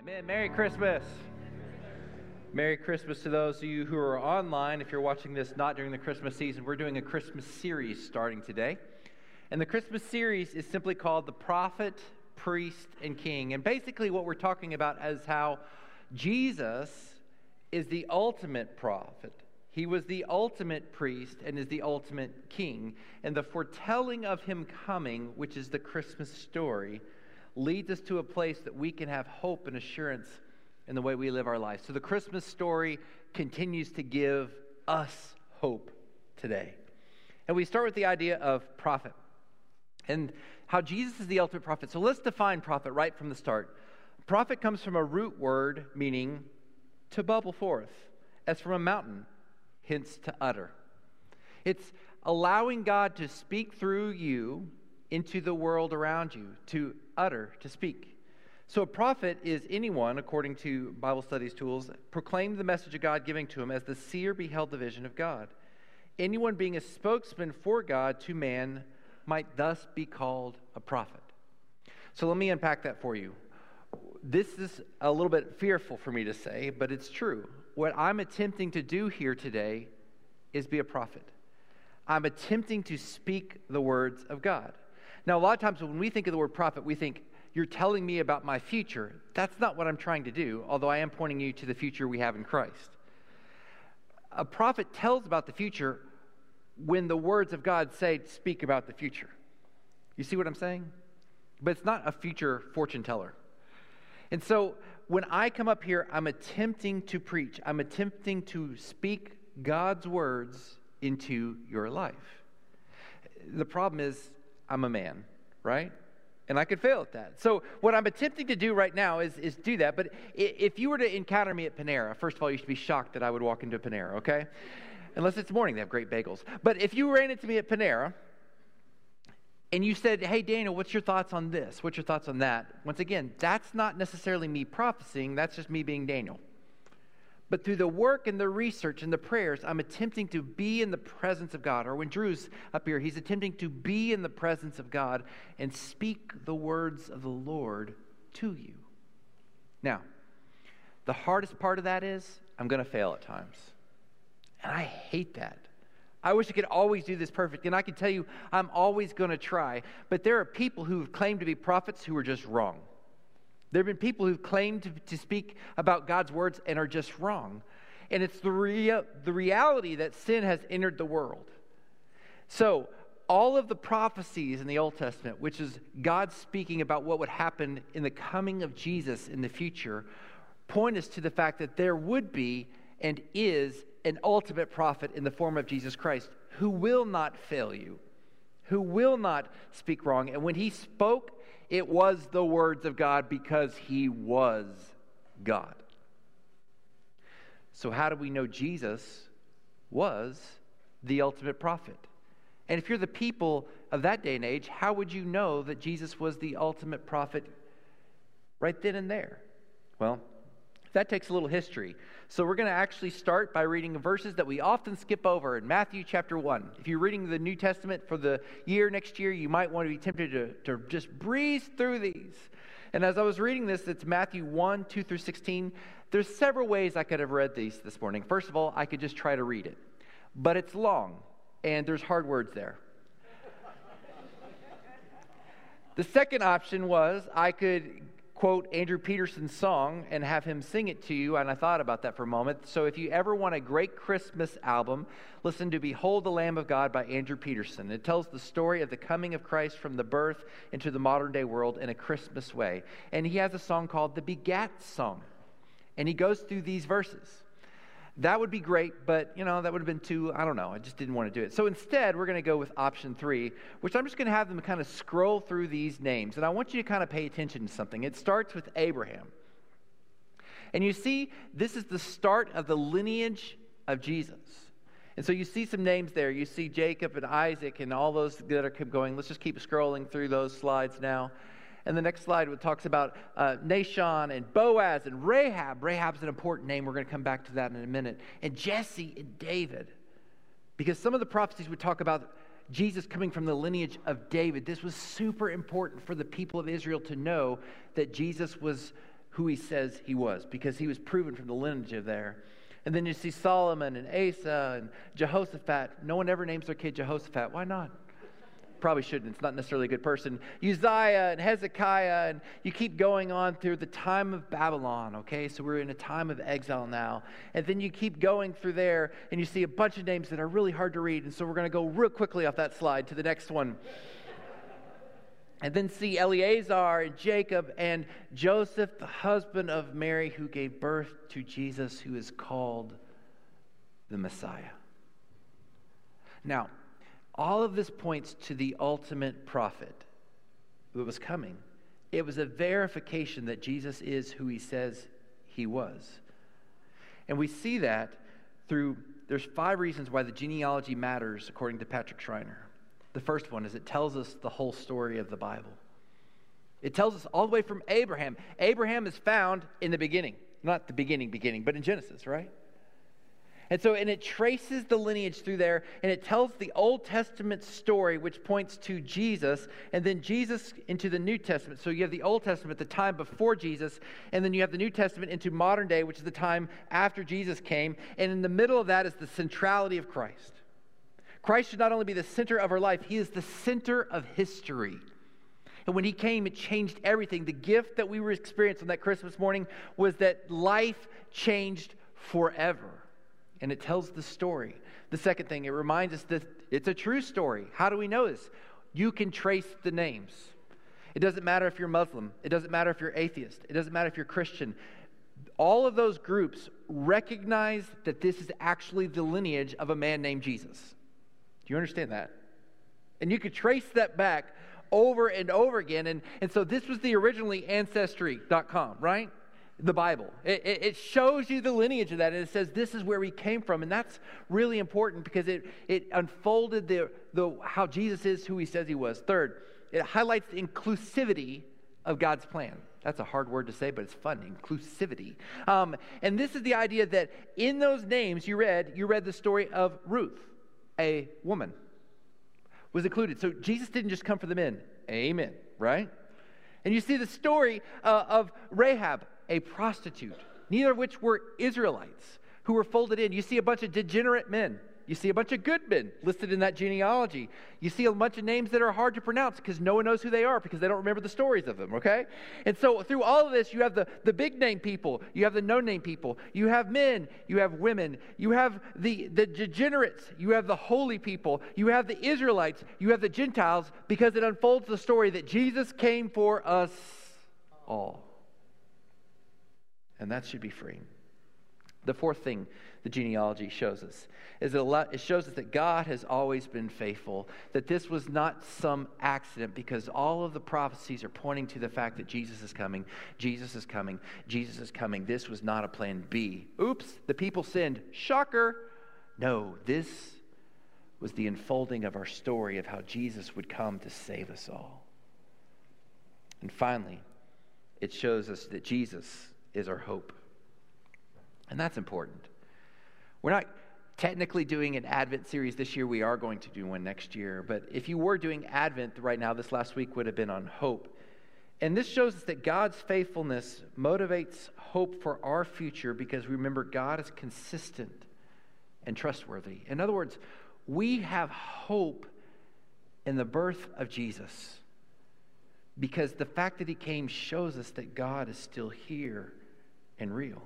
Amen. Merry Christmas. Merry Christmas to those of you who are online. If you're watching this not during the Christmas season, we're doing a Christmas series starting today. And the Christmas series is simply called The Prophet, Priest, and King. And basically, what we're talking about is how Jesus is the ultimate prophet. He was the ultimate priest and is the ultimate king. And the foretelling of him coming, which is the Christmas story, leads us to a place that we can have hope and assurance in the way we live our lives. So the Christmas story continues to give us hope today. And we start with the idea of prophet and how Jesus is the ultimate prophet. So let's define prophet right from the start. Prophet comes from a root word meaning to bubble forth, as from a mountain, hence to utter. It's allowing God to speak through you into the world around you, to utter, to speak. So a prophet is anyone, according to Bible studies tools, proclaimed the message of God giving to him as the seer beheld the vision of God. Anyone being a spokesman for God to man might thus be called a prophet. So let me unpack that for you. This is a little bit fearful for me to say, but it's true. What I'm attempting to do here today is be a prophet. I'm attempting to speak the words of God. Now, a lot of times when we think of the word prophet, we think, you're telling me about my future. That's not what I'm trying to do, although I am pointing you to the future we have in Christ. A prophet tells about the future when the words of God say, speak about the future. You see what I'm saying? But it's not a future fortune teller. And so when I come up here, I'm attempting to preach, I'm attempting to speak God's words into your life. The problem is, I'm a man, right? And I could fail at that. So, what I'm attempting to do right now is, is do that. But if you were to encounter me at Panera, first of all, you should be shocked that I would walk into Panera, okay? Unless it's morning, they have great bagels. But if you ran into me at Panera and you said, Hey, Daniel, what's your thoughts on this? What's your thoughts on that? Once again, that's not necessarily me prophesying, that's just me being Daniel. But through the work and the research and the prayers, I'm attempting to be in the presence of God. Or when Drew's up here, he's attempting to be in the presence of God and speak the words of the Lord to you. Now, the hardest part of that is I'm going to fail at times. And I hate that. I wish I could always do this perfect. And I can tell you, I'm always going to try. But there are people who have claimed to be prophets who are just wrong. There have been people who've claimed to, to speak about God's words and are just wrong. And it's the, rea- the reality that sin has entered the world. So, all of the prophecies in the Old Testament, which is God speaking about what would happen in the coming of Jesus in the future, point us to the fact that there would be and is an ultimate prophet in the form of Jesus Christ who will not fail you, who will not speak wrong. And when he spoke, it was the words of God because he was God. So, how do we know Jesus was the ultimate prophet? And if you're the people of that day and age, how would you know that Jesus was the ultimate prophet right then and there? Well, that takes a little history. So we're going to actually start by reading verses that we often skip over in Matthew chapter 1. If you're reading the New Testament for the year next year, you might want to be tempted to, to just breeze through these. And as I was reading this, it's Matthew 1, 2 through 16. There's several ways I could have read these this morning. First of all, I could just try to read it, but it's long and there's hard words there. the second option was I could quote Andrew Peterson's song and have him sing it to you. And I thought about that for a moment. So if you ever want a great Christmas album, listen to Behold the Lamb of God by Andrew Peterson. It tells the story of the coming of Christ from the birth into the modern day world in a Christmas way. And he has a song called the Begat Song. And he goes through these verses. That would be great, but you know, that would have been too, I don't know, I just didn't want to do it. So instead, we're going to go with option three, which I'm just going to have them kind of scroll through these names. And I want you to kind of pay attention to something. It starts with Abraham. And you see, this is the start of the lineage of Jesus. And so you see some names there. You see Jacob and Isaac and all those that are keep going. Let's just keep scrolling through those slides now. And the next slide talks about uh, Nahshon and Boaz and Rahab. Rahab's an important name. We're going to come back to that in a minute. And Jesse and David. Because some of the prophecies would talk about Jesus coming from the lineage of David. This was super important for the people of Israel to know that Jesus was who he says he was because he was proven from the lineage of there. And then you see Solomon and Asa and Jehoshaphat. No one ever names their kid Jehoshaphat. Why not? Probably shouldn't. It's not necessarily a good person. Uzziah and Hezekiah, and you keep going on through the time of Babylon, okay? So we're in a time of exile now. And then you keep going through there, and you see a bunch of names that are really hard to read. And so we're going to go real quickly off that slide to the next one and then see Eleazar and Jacob and Joseph, the husband of Mary, who gave birth to Jesus, who is called the Messiah. Now, all of this points to the ultimate prophet who was coming. It was a verification that Jesus is who he says he was. And we see that through, there's five reasons why the genealogy matters, according to Patrick Schreiner. The first one is it tells us the whole story of the Bible. It tells us all the way from Abraham. Abraham is found in the beginning, not the beginning, beginning, but in Genesis, right? And so, and it traces the lineage through there, and it tells the Old Testament story, which points to Jesus, and then Jesus into the New Testament. So you have the Old Testament, the time before Jesus, and then you have the New Testament into modern day, which is the time after Jesus came. And in the middle of that is the centrality of Christ. Christ should not only be the center of our life, He is the center of history. And when He came, it changed everything. The gift that we were experiencing on that Christmas morning was that life changed forever. And it tells the story. The second thing, it reminds us that it's a true story. How do we know this? You can trace the names. It doesn't matter if you're Muslim, it doesn't matter if you're atheist, it doesn't matter if you're Christian. All of those groups recognize that this is actually the lineage of a man named Jesus Do you understand that? And you could trace that back over and over again. And, and so this was the originally ancestry.com, right? The Bible. It, it, shows you the lineage of that, and it says this is where we came from. And that's really important because it, it unfolded the, the, how Jesus is who he says he was. Third, it highlights the inclusivity of God's plan. That's a hard word to say, but it's fun. Inclusivity. Um, and this is the idea that in those names you read, you read the story of Ruth a woman was included. So Jesus didn't just come for the men. Amen, right? And you see the story uh, of Rahab, a prostitute, neither of which were Israelites who were folded in. You see a bunch of degenerate men you see a bunch of good men listed in that genealogy. You see a bunch of names that are hard to pronounce because no one knows who they are because they don't remember the stories of them, okay? And so through all of this, you have the, the big name people, you have the no name people, you have men, you have women, you have the, the degenerates, you have the holy people, you have the Israelites, you have the Gentiles because it unfolds the story that Jesus came for us all. And that should be freeing. The fourth thing the genealogy shows us is that it shows us that God has always been faithful, that this was not some accident because all of the prophecies are pointing to the fact that Jesus is coming, Jesus is coming, Jesus is coming. This was not a plan B. Oops, the people sinned. Shocker. No, this was the unfolding of our story of how Jesus would come to save us all. And finally, it shows us that Jesus is our hope. And that's important. We're not technically doing an Advent series this year. We are going to do one next year. But if you were doing Advent right now, this last week would have been on hope. And this shows us that God's faithfulness motivates hope for our future because remember, God is consistent and trustworthy. In other words, we have hope in the birth of Jesus because the fact that he came shows us that God is still here and real.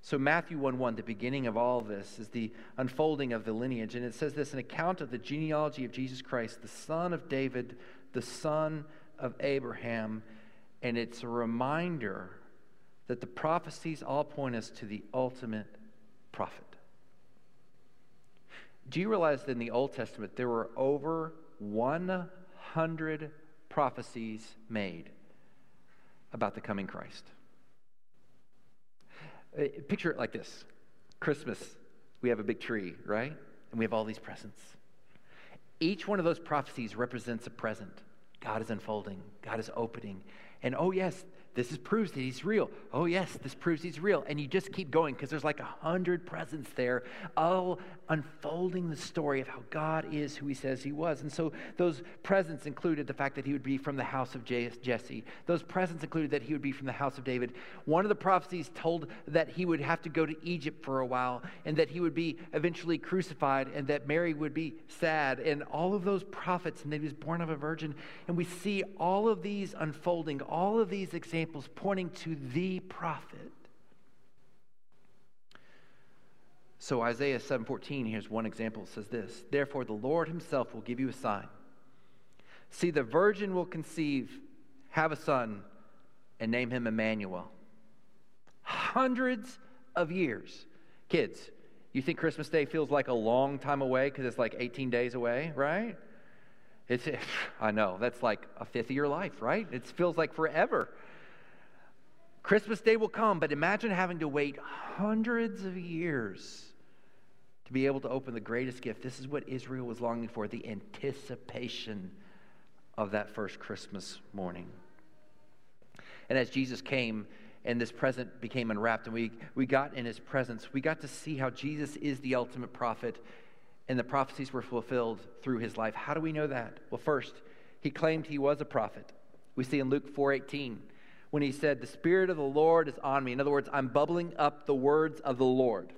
So, Matthew 1 1, the beginning of all this, is the unfolding of the lineage. And it says this an account of the genealogy of Jesus Christ, the son of David, the son of Abraham. And it's a reminder that the prophecies all point us to the ultimate prophet. Do you realize that in the Old Testament there were over 100 prophecies made about the coming Christ? Uh, picture it like this Christmas, we have a big tree, right? And we have all these presents. Each one of those prophecies represents a present. God is unfolding, God is opening. And oh, yes, this is proves that he's real. Oh, yes, this proves he's real. And you just keep going because there's like a hundred presents there, all unfolding the story of how God is who he says he was. And so those presents included the fact that he would be from the house of Jesse. Those presents included that he would be from the house of David. One of the prophecies told that he would have to go to Egypt for a while and that he would be eventually crucified and that Mary would be sad. And all of those prophets, and that he was born of a virgin. And we see all of these unfolding, all of these examples examples pointing to the prophet. So Isaiah 7:14 here's one example it says this therefore the Lord himself will give you a sign. See the virgin will conceive have a son and name him Emmanuel. Hundreds of years. Kids you think Christmas day feels like a long time away cuz it's like 18 days away right? It's I know that's like a fifth of your life right? It feels like forever Christmas Day will come, but imagine having to wait hundreds of years to be able to open the greatest gift. This is what Israel was longing for the anticipation of that first Christmas morning. And as Jesus came and this present became unwrapped and we, we got in his presence, we got to see how Jesus is the ultimate prophet and the prophecies were fulfilled through his life. How do we know that? Well, first, he claimed he was a prophet. We see in Luke 4:18 when he said, The Spirit of the Lord is on me. In other words, I'm bubbling up the words of the Lord.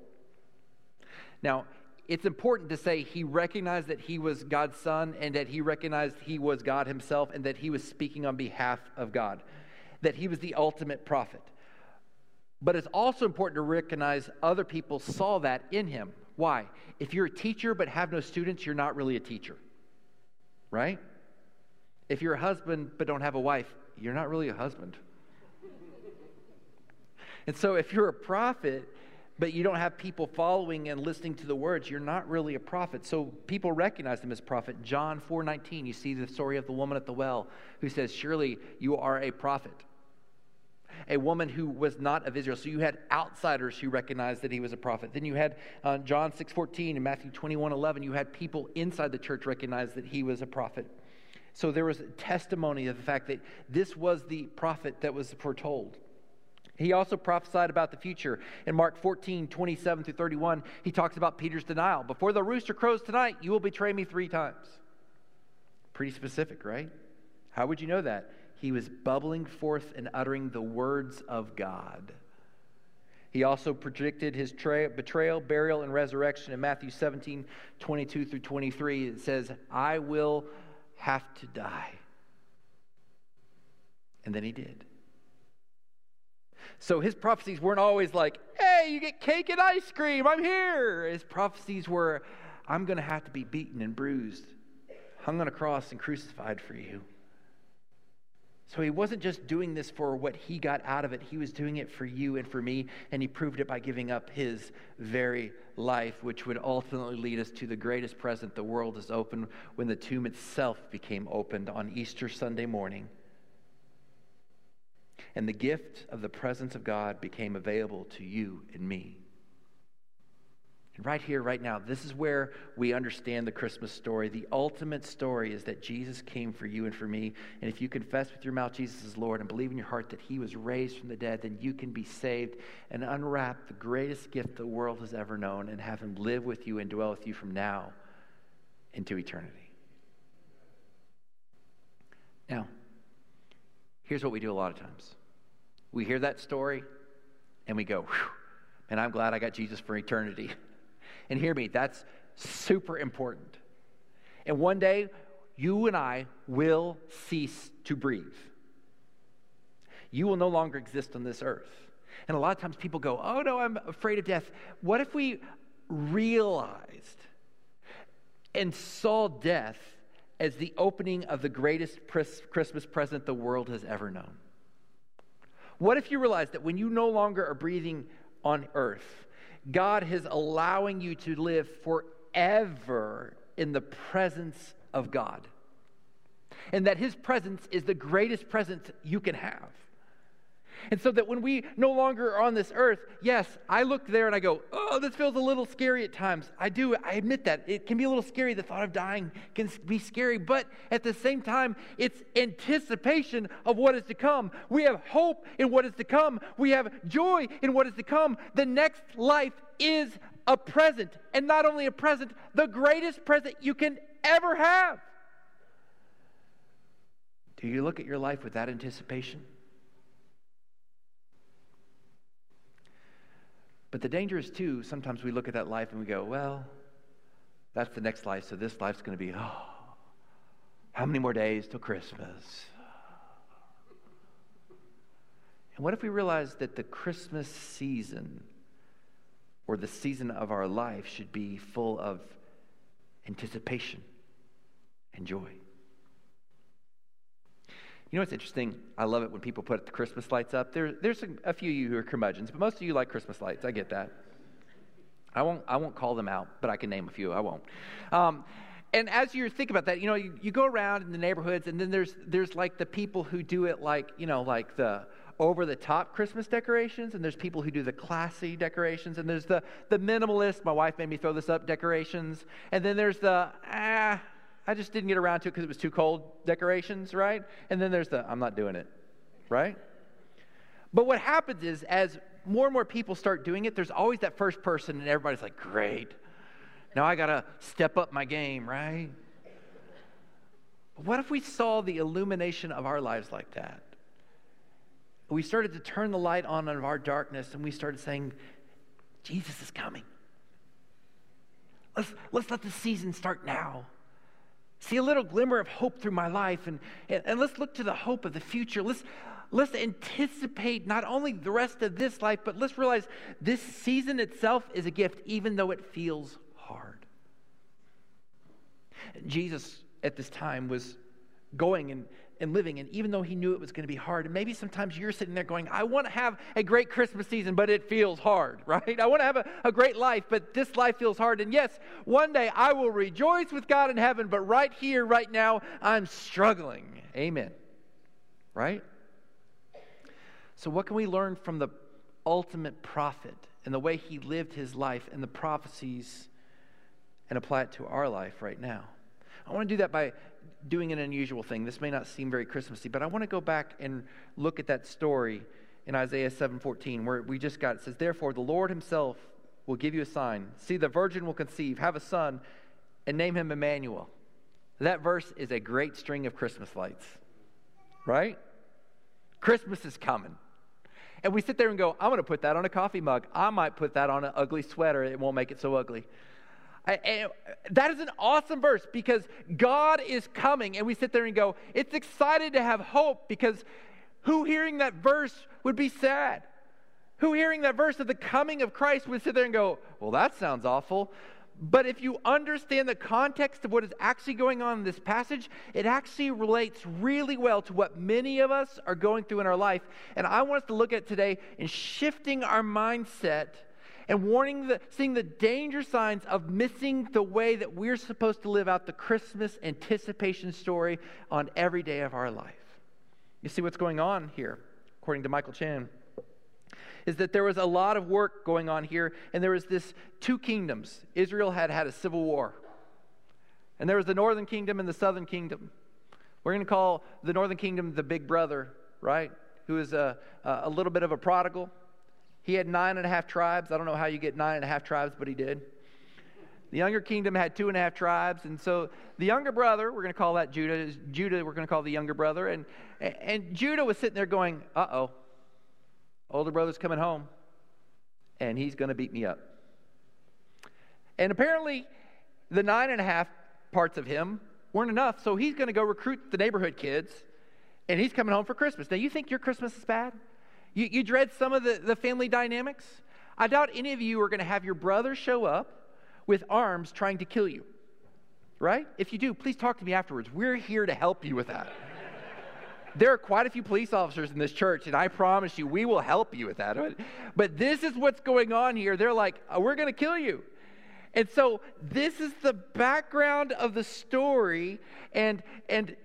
Now, it's important to say he recognized that he was God's son and that he recognized he was God himself and that he was speaking on behalf of God, that he was the ultimate prophet. But it's also important to recognize other people saw that in him. Why? If you're a teacher but have no students, you're not really a teacher, right? If you're a husband but don't have a wife, you're not really a husband. And so if you're a prophet, but you don't have people following and listening to the words, you're not really a prophet. So people recognize him as prophet. John 4:19, you see the story of the woman at the well who says, "Surely you are a prophet." A woman who was not of Israel. So you had outsiders who recognized that he was a prophet. Then you had uh, John 6:14 and Matthew 21:11. You had people inside the church recognize that he was a prophet. So there was testimony of the fact that this was the prophet that was foretold. He also prophesied about the future. In Mark 14, 27 through 31, he talks about Peter's denial. Before the rooster crows tonight, you will betray me three times. Pretty specific, right? How would you know that? He was bubbling forth and uttering the words of God. He also predicted his tra- betrayal, burial, and resurrection in Matthew 17, 22 through 23. It says, I will have to die. And then he did. So his prophecies weren't always like, hey, you get cake and ice cream, I'm here. His prophecies were, I'm going to have to be beaten and bruised, hung on a cross and crucified for you. So he wasn't just doing this for what he got out of it, he was doing it for you and for me, and he proved it by giving up his very life, which would ultimately lead us to the greatest present the world has opened when the tomb itself became opened on Easter Sunday morning and the gift of the presence of God became available to you and me. And right here, right now, this is where we understand the Christmas story. The ultimate story is that Jesus came for you and for me. And if you confess with your mouth Jesus is Lord and believe in your heart that he was raised from the dead, then you can be saved and unwrap the greatest gift the world has ever known and have him live with you and dwell with you from now into eternity. Now, here's what we do a lot of times we hear that story and we go, and I'm glad I got Jesus for eternity. And hear me, that's super important. And one day, you and I will cease to breathe. You will no longer exist on this earth. And a lot of times people go, Oh no, I'm afraid of death. What if we realized and saw death as the opening of the greatest Christmas present the world has ever known? What if you realize that when you no longer are breathing on earth, God is allowing you to live forever in the presence of God? And that His presence is the greatest presence you can have. And so that when we no longer are on this earth, yes, I look there and I go, oh, this feels a little scary at times. I do, I admit that. It can be a little scary. The thought of dying can be scary, but at the same time, it's anticipation of what is to come. We have hope in what is to come, we have joy in what is to come. The next life is a present, and not only a present, the greatest present you can ever have. Do you look at your life with that anticipation? But the danger is, too, sometimes we look at that life and we go, well, that's the next life, so this life's going to be, oh, how many more days till Christmas? And what if we realize that the Christmas season or the season of our life should be full of anticipation and joy? You know what's interesting? I love it when people put the Christmas lights up. There, there's a, a, few of you who are curmudgeons, but most of you like Christmas lights. I get that. I won't, I won't call them out, but I can name a few. I won't. Um, and as you think about that, you know, you, you go around in the neighborhoods, and then there's there's like the people who do it like you know like the over the top Christmas decorations, and there's people who do the classy decorations, and there's the the minimalist. My wife made me throw this up decorations, and then there's the ah I just didn't get around to it because it was too cold decorations, right? And then there's the, I'm not doing it, right? But what happens is, as more and more people start doing it, there's always that first person, and everybody's like, great. Now I got to step up my game, right? But what if we saw the illumination of our lives like that? We started to turn the light on of our darkness, and we started saying, Jesus is coming. Let's, let's let the season start now see a little glimmer of hope through my life and, and, and, let's look to the hope of the future. Let's let's anticipate not only the rest of this life but let's realize this season itself is a gift even though it feels hard. Jesus at this time was going and and living. And even though he knew it was going to be hard, and maybe sometimes you're sitting there going, I want to have a great Christmas season, but it feels hard, right? I want to have a, a great life, but this life feels hard. And yes, one day I will rejoice with God in heaven, but right here, right now, I'm struggling. Amen. Right? So, what can we learn from the ultimate prophet and the way he lived his life and the prophecies and apply it to our life right now? I want to do that by doing an unusual thing. This may not seem very Christmassy, but I want to go back and look at that story in Isaiah 7:14 where we just got it says therefore the Lord himself will give you a sign. See the virgin will conceive, have a son and name him Emmanuel. That verse is a great string of Christmas lights. Right? Christmas is coming. And we sit there and go, I'm going to put that on a coffee mug. I might put that on an ugly sweater. It won't make it so ugly. I, that is an awesome verse because God is coming, and we sit there and go, It's excited to have hope because who hearing that verse would be sad? Who hearing that verse of the coming of Christ would sit there and go, Well, that sounds awful. But if you understand the context of what is actually going on in this passage, it actually relates really well to what many of us are going through in our life. And I want us to look at today in shifting our mindset and warning the, seeing the danger signs of missing the way that we're supposed to live out the Christmas anticipation story on every day of our life. You see what's going on here, according to Michael Chan, is that there was a lot of work going on here, and there was this two kingdoms. Israel had had a civil war, and there was the northern kingdom and the southern kingdom. We're going to call the northern kingdom the big brother, right? Who is a, a little bit of a prodigal he had nine and a half tribes. I don't know how you get nine and a half tribes, but he did. The younger kingdom had two and a half tribes. And so the younger brother, we're going to call that Judah, Judah, we're going to call the younger brother. And, and Judah was sitting there going, uh oh, older brother's coming home, and he's going to beat me up. And apparently, the nine and a half parts of him weren't enough. So he's going to go recruit the neighborhood kids, and he's coming home for Christmas. Now, you think your Christmas is bad? You, you dread some of the, the family dynamics? I doubt any of you are going to have your brother show up with arms trying to kill you. Right? If you do, please talk to me afterwards. We're here to help you with that. there are quite a few police officers in this church, and I promise you, we will help you with that. But this is what's going on here. They're like, oh, we're going to kill you. And so this is the background of the story, and and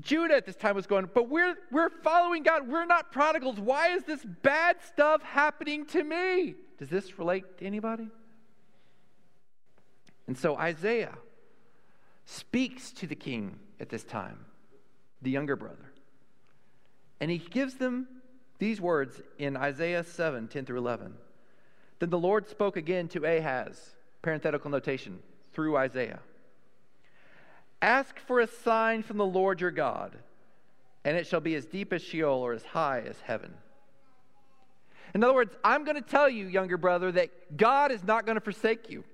Judah at this time was going, but we're, we're following God. We're not prodigals. Why is this bad stuff happening to me? Does this relate to anybody? And so Isaiah speaks to the king at this time, the younger brother. And he gives them these words in Isaiah 7 10 through 11. Then the Lord spoke again to Ahaz, parenthetical notation, through Isaiah. Ask for a sign from the Lord your God, and it shall be as deep as Sheol or as high as heaven. In other words, I'm going to tell you, younger brother, that God is not going to forsake you.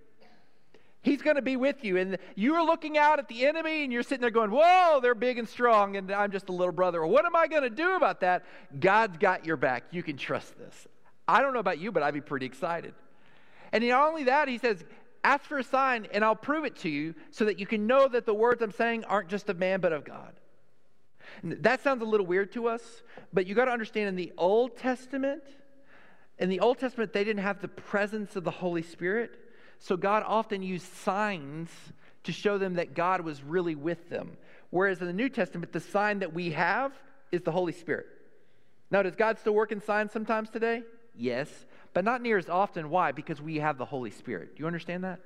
He's going to be with you. And you're looking out at the enemy and you're sitting there going, Whoa, they're big and strong, and I'm just a little brother. What am I going to do about that? God's got your back. You can trust this. I don't know about you, but I'd be pretty excited. And not only that, he says, Ask for a sign, and I'll prove it to you so that you can know that the words I'm saying aren't just of man, but of God. That sounds a little weird to us, but you got to understand in the Old Testament, in the Old Testament, they didn't have the presence of the Holy Spirit. So God often used signs to show them that God was really with them. Whereas in the New Testament, the sign that we have is the Holy Spirit. Now, does God still work in signs sometimes today? Yes, but not near as often. Why? Because we have the Holy Spirit. Do you understand that?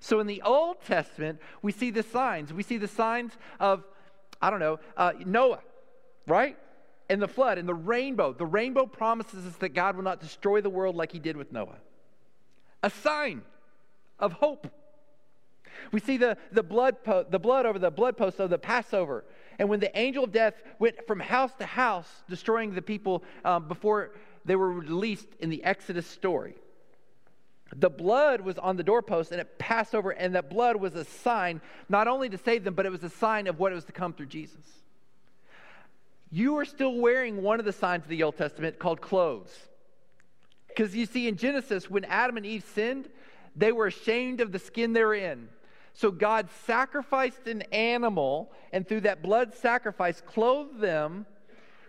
So in the Old Testament, we see the signs. We see the signs of, I don't know, uh, Noah, right? And the flood and the rainbow. The rainbow promises us that God will not destroy the world like he did with Noah. A sign of hope. We see the, the, blood po- the blood over the blood post of the Passover. And when the angel of death went from house to house, destroying the people um, before they were released in the Exodus story, the blood was on the doorpost and it passed over, and that blood was a sign not only to save them, but it was a sign of what was to come through Jesus. You are still wearing one of the signs of the Old Testament called clothes. Because you see, in Genesis, when Adam and Eve sinned, they were ashamed of the skin they were in. So God sacrificed an animal, and through that blood sacrifice, clothed them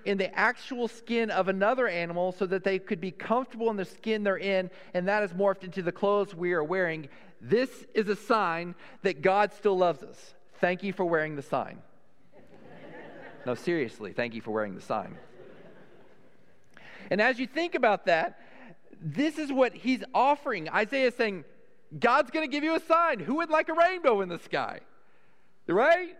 in the actual skin of another animal so that they could be comfortable in the skin they're in, and that is morphed into the clothes we are wearing. This is a sign that God still loves us. Thank you for wearing the sign. no, seriously, thank you for wearing the sign. And as you think about that, this is what he's offering. Isaiah is saying, God's going to give you a sign. Who would like a rainbow in the sky? Right?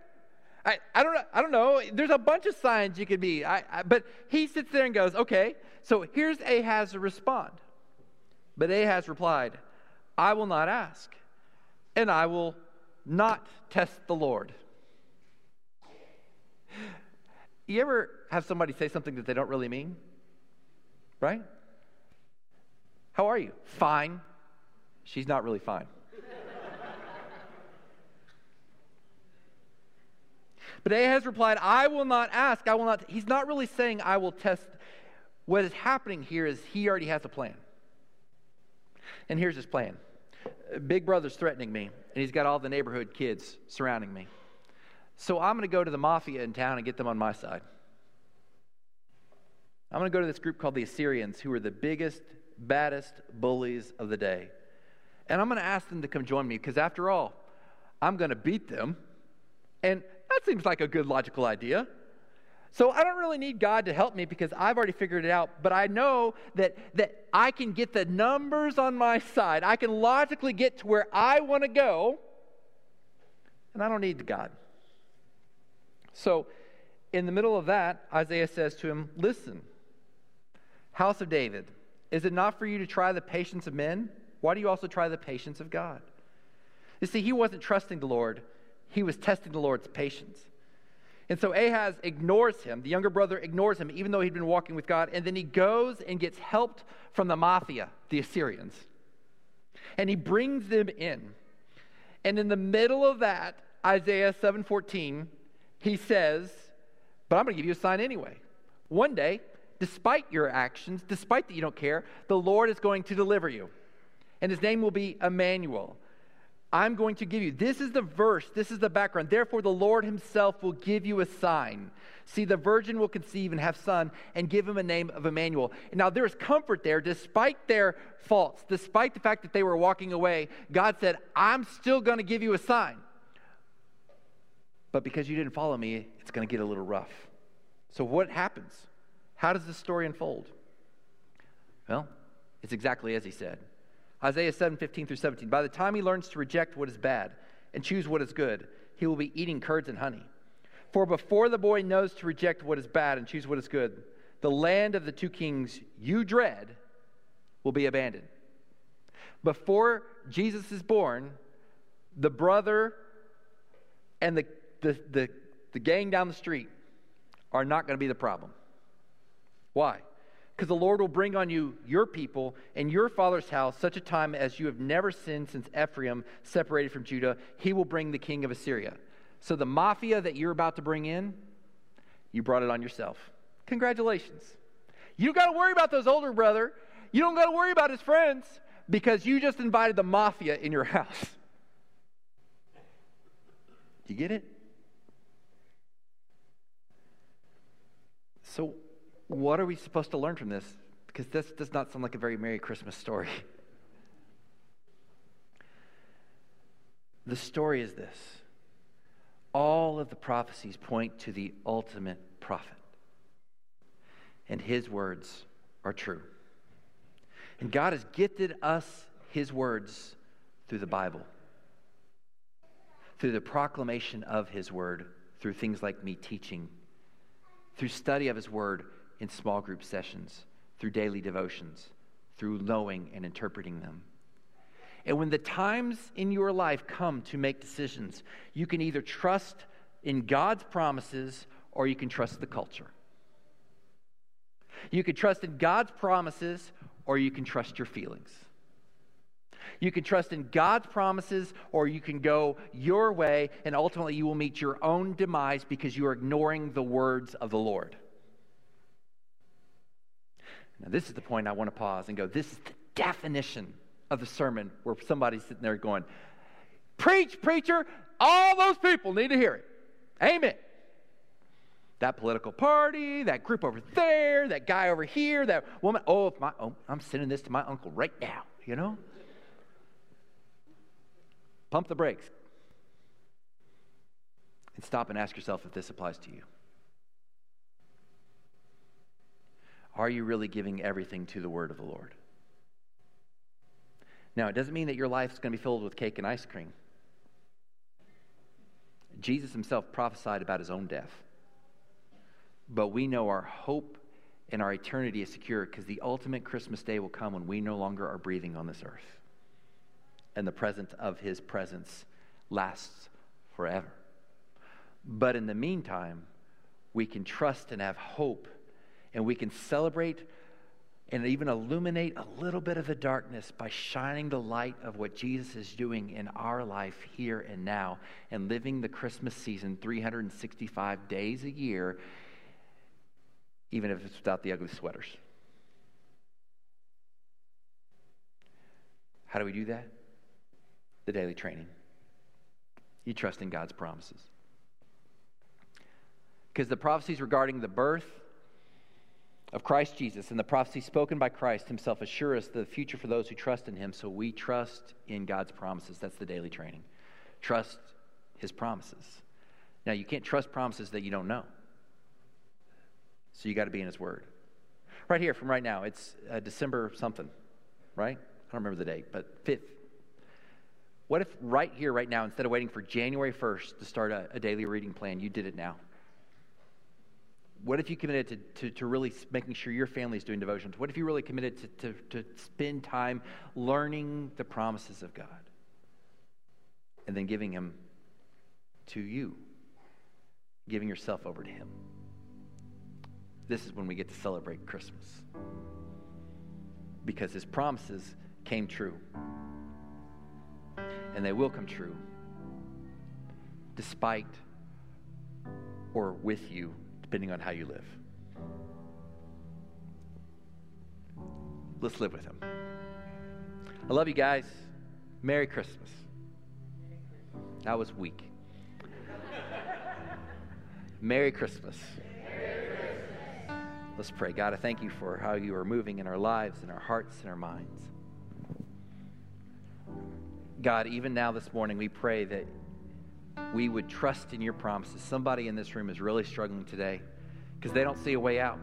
I, I, don't, I don't know. There's a bunch of signs you could be. I, I, but he sits there and goes, okay, so here's Ahaz to respond. But Ahaz replied, I will not ask, and I will not test the Lord. You ever have somebody say something that they don't really mean? Right? How are you? Fine. She's not really fine. But Ahaz replied, I will not ask. I will not. He's not really saying, I will test. What is happening here is he already has a plan. And here's his plan Big brother's threatening me, and he's got all the neighborhood kids surrounding me. So I'm going to go to the mafia in town and get them on my side. I'm going to go to this group called the Assyrians, who are the biggest, baddest bullies of the day. And I'm going to ask them to come join me because, after all, I'm going to beat them. And that seems like a good logical idea. So I don't really need God to help me because I've already figured it out. But I know that, that I can get the numbers on my side. I can logically get to where I want to go. And I don't need God. So, in the middle of that, Isaiah says to him, Listen, house of David, is it not for you to try the patience of men? Why do you also try the patience of God? You see, he wasn't trusting the Lord, he was testing the Lord's patience. And so Ahaz ignores him. The younger brother ignores him, even though he'd been walking with God. And then he goes and gets helped from the mafia, the Assyrians. And he brings them in. And in the middle of that, Isaiah 7:14, he says, But I'm going to give you a sign anyway. One day, despite your actions, despite that you don't care, the Lord is going to deliver you and his name will be Emmanuel. I'm going to give you. This is the verse, this is the background. Therefore, the Lord himself will give you a sign. See, the virgin will conceive and have son and give him a name of Emmanuel. Now, there is comfort there, despite their faults, despite the fact that they were walking away. God said, I'm still going to give you a sign. but because you didn't follow me, it's going to get a little rough. So, what happens? How does this story unfold? Well, it's exactly as he said. Isaiah 7 15 through 17. By the time he learns to reject what is bad and choose what is good, he will be eating curds and honey. For before the boy knows to reject what is bad and choose what is good, the land of the two kings you dread will be abandoned. Before Jesus is born, the brother and the, the, the, the gang down the street are not going to be the problem. Why? Because the Lord will bring on you your people and your father's house such a time as you have never sinned since Ephraim separated from Judah. He will bring the king of Assyria. So the mafia that you're about to bring in, you brought it on yourself. Congratulations. You don't got to worry about those older brother. You don't got to worry about his friends because you just invited the mafia in your house. Do you get it? So, what are we supposed to learn from this? Because this does not sound like a very Merry Christmas story. The story is this all of the prophecies point to the ultimate prophet, and his words are true. And God has gifted us his words through the Bible, through the proclamation of his word, through things like me teaching, through study of his word in small group sessions, through daily devotions, through knowing and interpreting them. And when the times in your life come to make decisions, you can either trust in God's promises or you can trust the culture. You can trust in God's promises or you can trust your feelings. You can trust in God's promises, or you can go your way, and ultimately you will meet your own demise because you are ignoring the words of the Lord. Now, this is the point I want to pause and go this is the definition of the sermon where somebody's sitting there going, Preach, preacher, all those people need to hear it. Amen. That political party, that group over there, that guy over here, that woman. Oh, if my, oh, I'm sending this to my uncle right now, you know? Pump the brakes and stop and ask yourself if this applies to you. Are you really giving everything to the word of the Lord? Now, it doesn't mean that your life is going to be filled with cake and ice cream. Jesus himself prophesied about his own death. But we know our hope and our eternity is secure because the ultimate Christmas day will come when we no longer are breathing on this earth and the presence of his presence lasts forever. But in the meantime, we can trust and have hope, and we can celebrate and even illuminate a little bit of the darkness by shining the light of what Jesus is doing in our life here and now and living the Christmas season 365 days a year, even if it's without the ugly sweaters. How do we do that? the daily training. You trust in God's promises. Because the prophecies regarding the birth of Christ Jesus and the prophecies spoken by Christ himself assure us the future for those who trust in him. So we trust in God's promises. That's the daily training. Trust his promises. Now, you can't trust promises that you don't know. So you got to be in his word. Right here from right now, it's uh, December something, right? I don't remember the date, but 5th, what if right here, right now, instead of waiting for January 1st to start a, a daily reading plan, you did it now? What if you committed to, to, to, really making sure your family is doing devotions? What if you really committed to, to, to spend time learning the promises of God and then giving Him to you, giving yourself over to Him? This is when we get to celebrate Christmas because His promises came true and they will come true despite or with you, depending on how you live. Let's live with Him. I love you guys. Merry Christmas. That was weak. Merry Christmas. Merry Christmas. Let's pray. God, I thank you for how you are moving in our lives, in our hearts, in our minds. God, even now this morning, we pray that we would trust in your promises. Somebody in this room is really struggling today because they don't see a way out.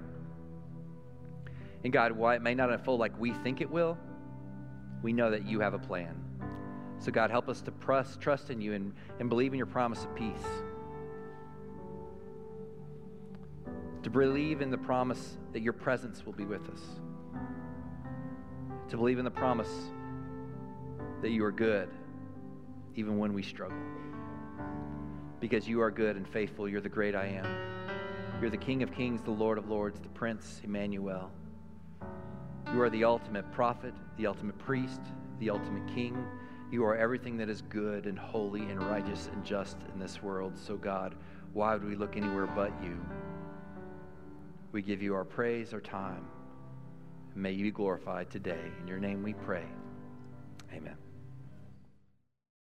And God, while it may not unfold like we think it will, we know that you have a plan. So, God, help us to trust, trust in you and, and believe in your promise of peace. To believe in the promise that your presence will be with us. To believe in the promise that you are good even when we struggle. Because you are good and faithful. You're the great I am. You're the King of kings, the Lord of lords, the Prince Emmanuel. You are the ultimate prophet, the ultimate priest, the ultimate king. You are everything that is good and holy and righteous and just in this world. So, God, why would we look anywhere but you? We give you our praise, our time. May you be glorified today. In your name we pray. Amen.